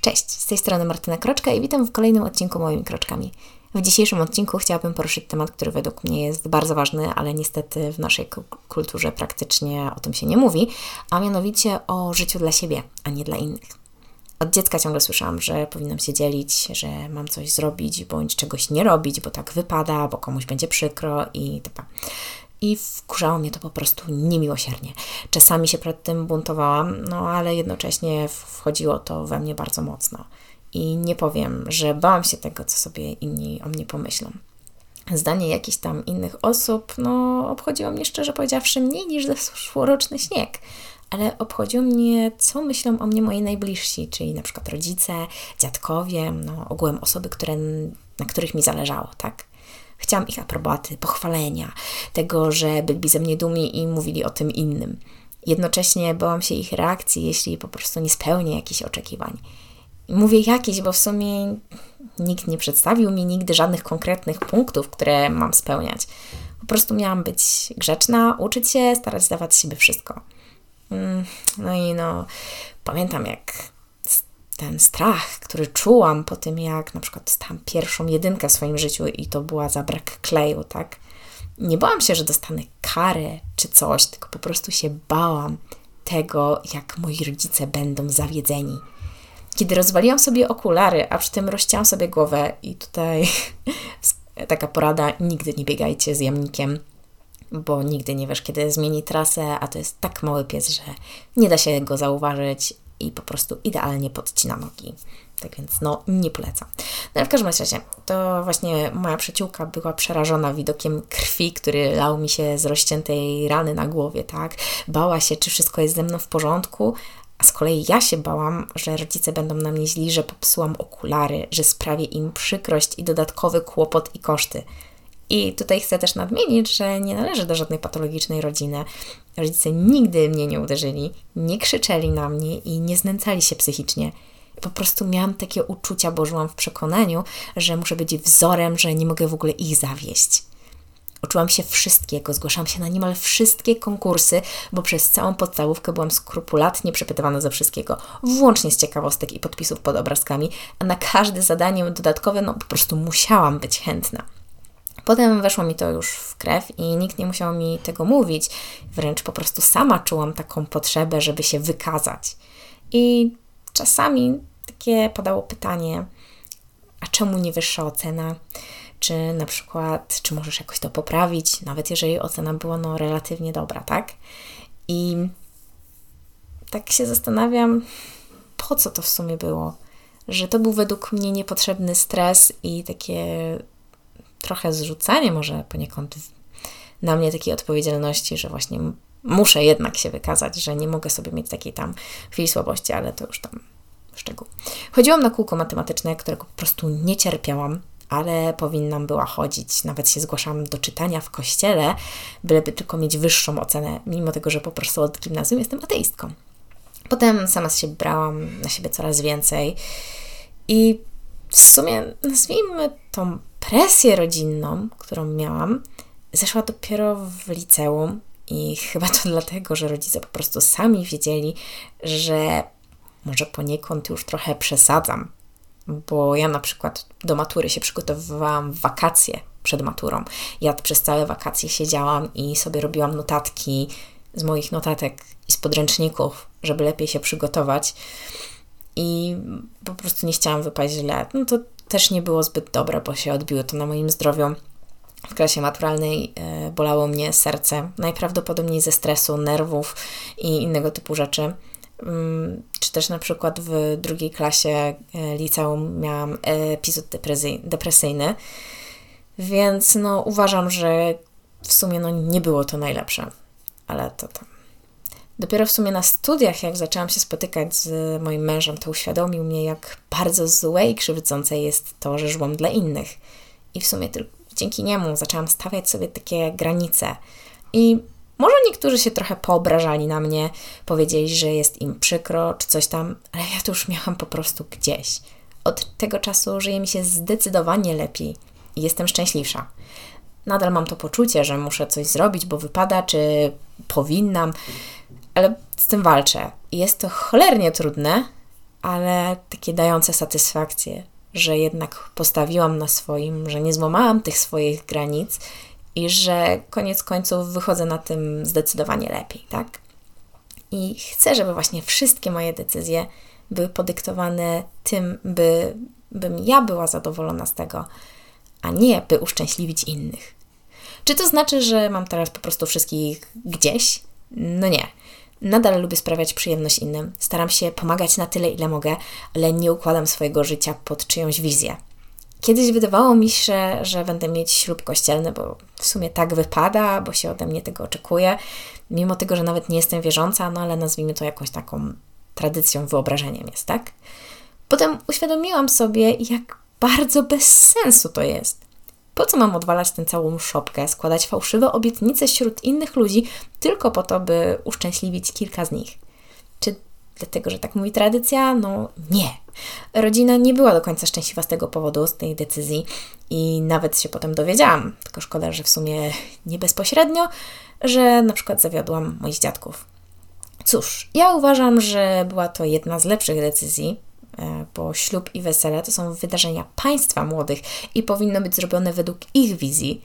Cześć, z tej strony Martyna Kroczka i witam w kolejnym odcinku Moimi Kroczkami. W dzisiejszym odcinku chciałabym poruszyć temat, który według mnie jest bardzo ważny, ale niestety w naszej kulturze praktycznie o tym się nie mówi, a mianowicie o życiu dla siebie, a nie dla innych. Od dziecka ciągle słyszałam, że powinnam się dzielić, że mam coś zrobić bądź czegoś nie robić, bo tak wypada, bo komuś będzie przykro i tak i wkurzało mnie to po prostu niemiłosiernie. Czasami się przed tym buntowałam, no ale jednocześnie wchodziło to we mnie bardzo mocno. I nie powiem, że bałam się tego, co sobie inni o mnie pomyślą. Zdanie jakichś tam innych osób, no, obchodziło mnie szczerze powiedziawszy mniej niż zeszłoroczny śnieg. Ale obchodziło mnie, co myślą o mnie moi najbliżsi, czyli na przykład rodzice, dziadkowie, no, ogółem osoby, które, na których mi zależało, tak? Chciałam ich aprobaty, pochwalenia, tego, że byli ze mnie dumni i mówili o tym innym. Jednocześnie bałam się ich reakcji, jeśli po prostu nie spełnię jakichś oczekiwań. Mówię jakieś, bo w sumie nikt nie przedstawił mi nigdy żadnych konkretnych punktów, które mam spełniać. Po prostu miałam być grzeczna, uczyć się, starać zdawać z siebie wszystko. Mm, no i no, pamiętam jak ten strach, który czułam po tym, jak na przykład dostałam pierwszą jedynkę w swoim życiu i to była za brak kleju, tak? Nie bałam się, że dostanę karę czy coś, tylko po prostu się bałam tego, jak moi rodzice będą zawiedzeni. Kiedy rozwaliłam sobie okulary, a przy tym rozcięłam sobie głowę i tutaj taka porada, nigdy nie biegajcie z jamnikiem, bo nigdy nie wiesz, kiedy zmieni trasę, a to jest tak mały pies, że nie da się go zauważyć i po prostu idealnie podcina nogi. Tak więc no, nie polecam. No ale w każdym razie, to właśnie moja przyjaciółka była przerażona widokiem krwi, który lał mi się z rozciętej rany na głowie, tak? Bała się, czy wszystko jest ze mną w porządku, a z kolei ja się bałam, że rodzice będą na mnie źli, że popsułam okulary, że sprawię im przykrość i dodatkowy kłopot i koszty. I tutaj chcę też nadmienić, że nie należę do żadnej patologicznej rodziny. Rodzice nigdy mnie nie uderzyli, nie krzyczeli na mnie i nie znęcali się psychicznie. Po prostu miałam takie uczucia, bo żyłam w przekonaniu, że muszę być wzorem, że nie mogę w ogóle ich zawieść. Uczyłam się wszystkiego, zgłaszałam się na niemal wszystkie konkursy, bo przez całą podstawówkę byłam skrupulatnie przepytywana ze wszystkiego, włącznie z ciekawostek i podpisów pod obrazkami, a na każde zadanie dodatkowe, no po prostu musiałam być chętna. Potem weszło mi to już w krew i nikt nie musiał mi tego mówić, wręcz po prostu sama czułam taką potrzebę, żeby się wykazać. I czasami takie padało pytanie, a czemu nie wyższa ocena? Czy na przykład, czy możesz jakoś to poprawić, nawet jeżeli ocena była no relatywnie dobra, tak? I tak się zastanawiam, po co to w sumie było? Że to był według mnie niepotrzebny stres i takie trochę zrzucanie może poniekąd na mnie takiej odpowiedzialności, że właśnie muszę jednak się wykazać, że nie mogę sobie mieć takiej tam chwili słabości, ale to już tam szczegół. Chodziłam na kółko matematyczne, którego po prostu nie cierpiałam, ale powinnam była chodzić. Nawet się zgłaszam do czytania w kościele, byleby tylko mieć wyższą ocenę, mimo tego, że po prostu od gimnazjum jestem ateistką. Potem sama się brałam na siebie coraz więcej i w sumie nazwijmy tą presję rodzinną, którą miałam, zeszła dopiero w liceum i chyba to dlatego, że rodzice po prostu sami wiedzieli, że może poniekąd już trochę przesadzam, bo ja na przykład do matury się przygotowywałam w wakacje przed maturą. Ja przez całe wakacje siedziałam i sobie robiłam notatki z moich notatek i z podręczników, żeby lepiej się przygotować. I po prostu nie chciałam wypaść źle. No to też nie było zbyt dobre, bo się odbiło to na moim zdrowiu. W klasie maturalnej e, bolało mnie serce, najprawdopodobniej ze stresu, nerwów i innego typu rzeczy. Mm, czy też na przykład w drugiej klasie e, liceum miałam epizod depresyjny, więc no, uważam, że w sumie no, nie było to najlepsze, ale to tam Dopiero w sumie na studiach, jak zaczęłam się spotykać z moim mężem, to uświadomił mnie, jak bardzo złe i krzywdzące jest to, że żyłam dla innych. I w sumie tylko dzięki niemu zaczęłam stawiać sobie takie granice. I może niektórzy się trochę poobrażali na mnie, powiedzieli, że jest im przykro czy coś tam, ale ja to już miałam po prostu gdzieś. Od tego czasu żyje mi się zdecydowanie lepiej i jestem szczęśliwsza. Nadal mam to poczucie, że muszę coś zrobić, bo wypada, czy powinnam, ale z tym walczę. Jest to cholernie trudne, ale takie dające satysfakcję, że jednak postawiłam na swoim, że nie złamałam tych swoich granic i że koniec końców wychodzę na tym zdecydowanie lepiej, tak? I chcę, żeby właśnie wszystkie moje decyzje były podyktowane tym, by, bym ja była zadowolona z tego, a nie by uszczęśliwić innych. Czy to znaczy, że mam teraz po prostu wszystkich gdzieś? No nie. Nadal lubię sprawiać przyjemność innym. Staram się pomagać na tyle, ile mogę, ale nie układam swojego życia pod czyjąś wizję. Kiedyś wydawało mi się, że będę mieć ślub kościelny, bo w sumie tak wypada, bo się ode mnie tego oczekuje, mimo tego, że nawet nie jestem wierząca, no ale nazwijmy to jakąś taką tradycją, wyobrażeniem jest, tak? Potem uświadomiłam sobie, jak bardzo bez sensu to jest. Po co mam odwalać tę całą szopkę, składać fałszywe obietnice wśród innych ludzi tylko po to, by uszczęśliwić kilka z nich? Czy dlatego, że tak mówi tradycja? No nie. Rodzina nie była do końca szczęśliwa z tego powodu, z tej decyzji i nawet się potem dowiedziałam, tylko szkoda, że w sumie nie bezpośrednio, że na przykład zawiodłam moich dziadków. Cóż, ja uważam, że była to jedna z lepszych decyzji, bo ślub i wesele to są wydarzenia państwa młodych i powinno być zrobione według ich wizji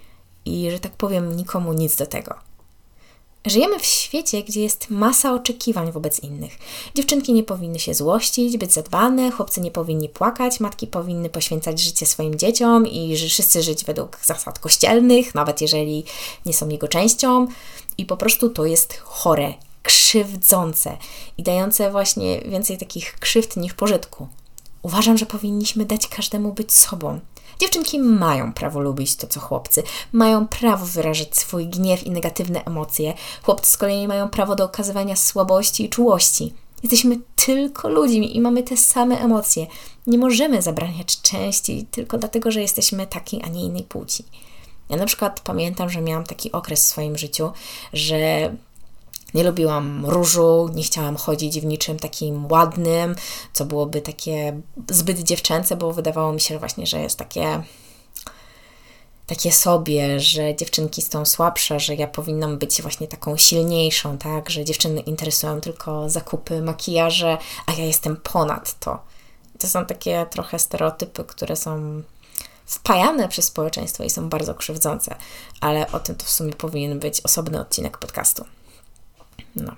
i, że tak powiem, nikomu nic do tego. Żyjemy w świecie, gdzie jest masa oczekiwań wobec innych. Dziewczynki nie powinny się złościć, być zadbane, chłopcy nie powinni płakać, matki powinny poświęcać życie swoim dzieciom i wszyscy żyć według zasad kościelnych, nawet jeżeli nie są jego częścią. I po prostu to jest chore, krzywdzące i dające właśnie więcej takich krzywd niż pożytku. Uważam, że powinniśmy dać każdemu być sobą. Dziewczynki mają prawo lubić to, co chłopcy, mają prawo wyrażać swój gniew i negatywne emocje. Chłopcy z kolei mają prawo do okazywania słabości i czułości. Jesteśmy tylko ludźmi i mamy te same emocje. Nie możemy zabraniać części tylko dlatego, że jesteśmy takiej, a nie innej płci. Ja na przykład pamiętam, że miałam taki okres w swoim życiu, że nie lubiłam różu, nie chciałam chodzić w niczym takim ładnym, co byłoby takie zbyt dziewczęce, bo wydawało mi się właśnie, że jest takie takie sobie, że dziewczynki są słabsze, że ja powinnam być właśnie taką silniejszą, tak, że dziewczyny interesują tylko zakupy, makijaże, a ja jestem ponad to. To są takie trochę stereotypy, które są wpajane przez społeczeństwo i są bardzo krzywdzące, ale o tym to w sumie powinien być osobny odcinek podcastu. No.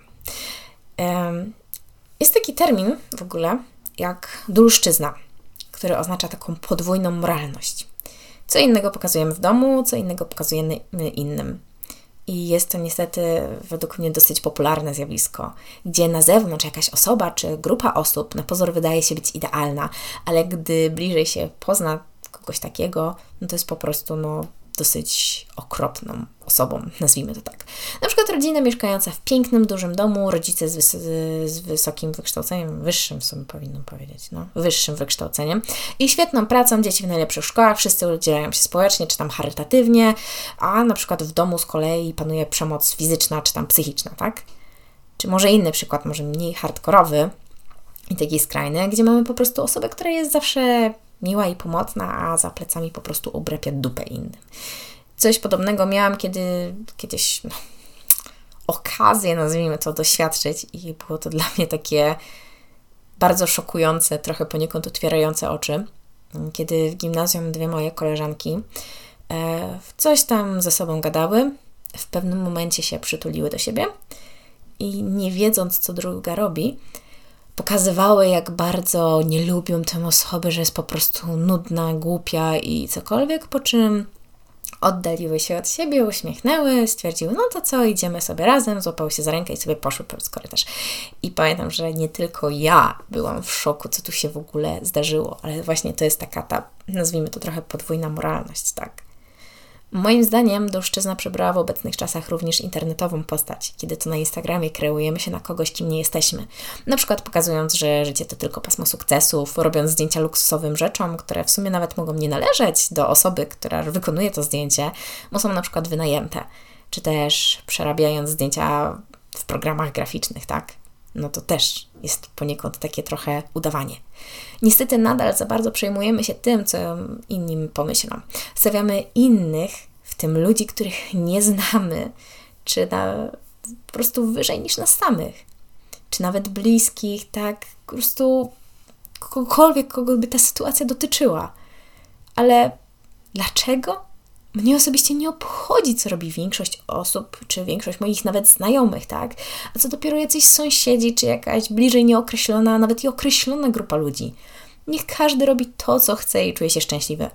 Jest taki termin w ogóle jak dulszczyzna, który oznacza taką podwójną moralność. Co innego pokazujemy w domu, co innego pokazujemy innym. I jest to niestety według mnie dosyć popularne zjawisko, gdzie na zewnątrz jakaś osoba czy grupa osób na pozór wydaje się być idealna, ale gdy bliżej się pozna kogoś takiego, no to jest po prostu no, dosyć okropną osobą, nazwijmy to tak. Na przykład rodzina mieszkająca w pięknym, dużym domu, rodzice z, wys z wysokim wykształceniem, wyższym w sumie powinnam powiedzieć, no, wyższym wykształceniem i świetną pracą, dzieci w najlepszych szkołach, wszyscy udzielają się społecznie czy tam charytatywnie, a na przykład w domu z kolei panuje przemoc fizyczna czy tam psychiczna, tak? Czy może inny przykład, może mniej hardkorowy i taki skrajny, gdzie mamy po prostu osobę, która jest zawsze miła i pomocna, a za plecami po prostu obrepia dupę innym. Coś podobnego miałam, kiedy kiedyś no, okazję, nazwijmy to, doświadczyć i było to dla mnie takie bardzo szokujące, trochę poniekąd otwierające oczy, kiedy w gimnazjum dwie moje koleżanki e, coś tam ze sobą gadały, w pewnym momencie się przytuliły do siebie i nie wiedząc, co druga robi, pokazywały, jak bardzo nie lubią tę osobę, że jest po prostu nudna, głupia i cokolwiek, po czym oddaliły się od siebie, uśmiechnęły, stwierdziły, no to co, idziemy sobie razem, złapały się za rękę i sobie poszły przez korytarz. I pamiętam, że nie tylko ja byłam w szoku, co tu się w ogóle zdarzyło, ale właśnie to jest taka ta, nazwijmy to trochę podwójna moralność, tak? Moim zdaniem Dolszczyzna przybrała w obecnych czasach również internetową postać, kiedy to na Instagramie kreujemy się na kogoś, kim nie jesteśmy. Na przykład pokazując, że życie to tylko pasmo sukcesów, robiąc zdjęcia luksusowym rzeczom, które w sumie nawet mogą nie należeć do osoby, która wykonuje to zdjęcie, bo są na przykład wynajęte, czy też przerabiając zdjęcia w programach graficznych, tak? No to też jest poniekąd takie trochę udawanie. Niestety nadal za bardzo przejmujemy się tym, co inni pomyślą. Stawiamy innych, w tym ludzi, których nie znamy, czy na, po prostu wyżej niż nas samych, czy nawet bliskich, tak po prostu kogokolwiek, kogo by ta sytuacja dotyczyła. Ale dlaczego? Mnie osobiście nie obchodzi, co robi większość osób, czy większość moich nawet znajomych, tak? A co dopiero jacyś sąsiedzi, czy jakaś bliżej nieokreślona, nawet i określona grupa ludzi. Niech każdy robi to, co chce i czuje się szczęśliwy.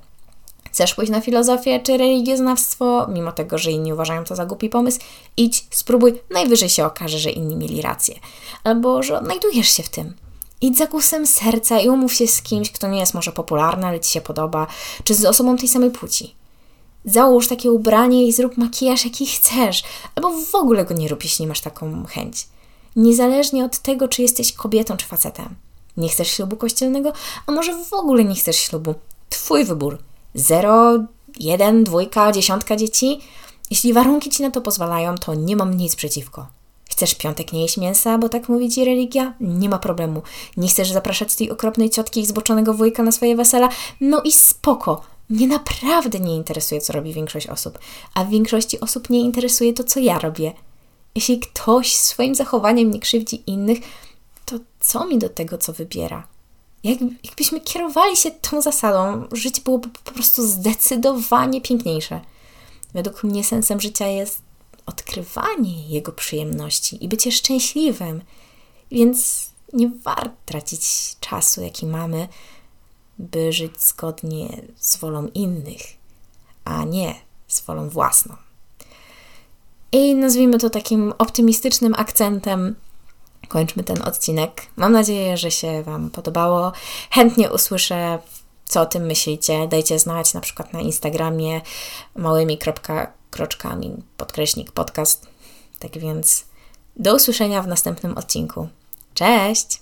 Chcesz pójść na filozofię czy religioznawstwo, mimo tego, że inni uważają to za głupi pomysł? Idź, spróbuj, najwyżej się okaże, że inni mieli rację. Albo że odnajdujesz się w tym. Idź za głosem serca i umów się z kimś, kto nie jest może popularny, ale Ci się podoba, czy z osobą tej samej płci. Załóż takie ubranie i zrób makijaż, jaki chcesz, albo w ogóle go nie rób, jeśli masz taką chęć. Niezależnie od tego, czy jesteś kobietą czy facetem. Nie chcesz ślubu kościelnego, a może w ogóle nie chcesz ślubu. Twój wybór. Zero, jeden, dwójka, dziesiątka dzieci. Jeśli warunki ci na to pozwalają, to nie mam nic przeciwko. Chcesz piątek nie jeść mięsa, bo tak mówi ci religia? Nie ma problemu. Nie chcesz zapraszać tej okropnej ciotki i zboczonego wujka na swoje wesela? No i spoko. Mnie naprawdę nie interesuje, co robi większość osób, a w większości osób nie interesuje to, co ja robię. Jeśli ktoś swoim zachowaniem nie krzywdzi innych, to co mi do tego, co wybiera? Jak, jakbyśmy kierowali się tą zasadą, życie byłoby po prostu zdecydowanie piękniejsze. Według mnie sensem życia jest odkrywanie jego przyjemności i bycie szczęśliwym. Więc nie warto tracić czasu, jaki mamy, by żyć zgodnie z wolą innych, a nie z wolą własną. I nazwijmy to takim optymistycznym akcentem. Kończmy ten odcinek. Mam nadzieję, że się Wam podobało. Chętnie usłyszę, co o tym myślicie. Dajcie znać na przykład na Instagramie małymi kroczkami podkreśnik podcast. Tak więc do usłyszenia w następnym odcinku. Cześć!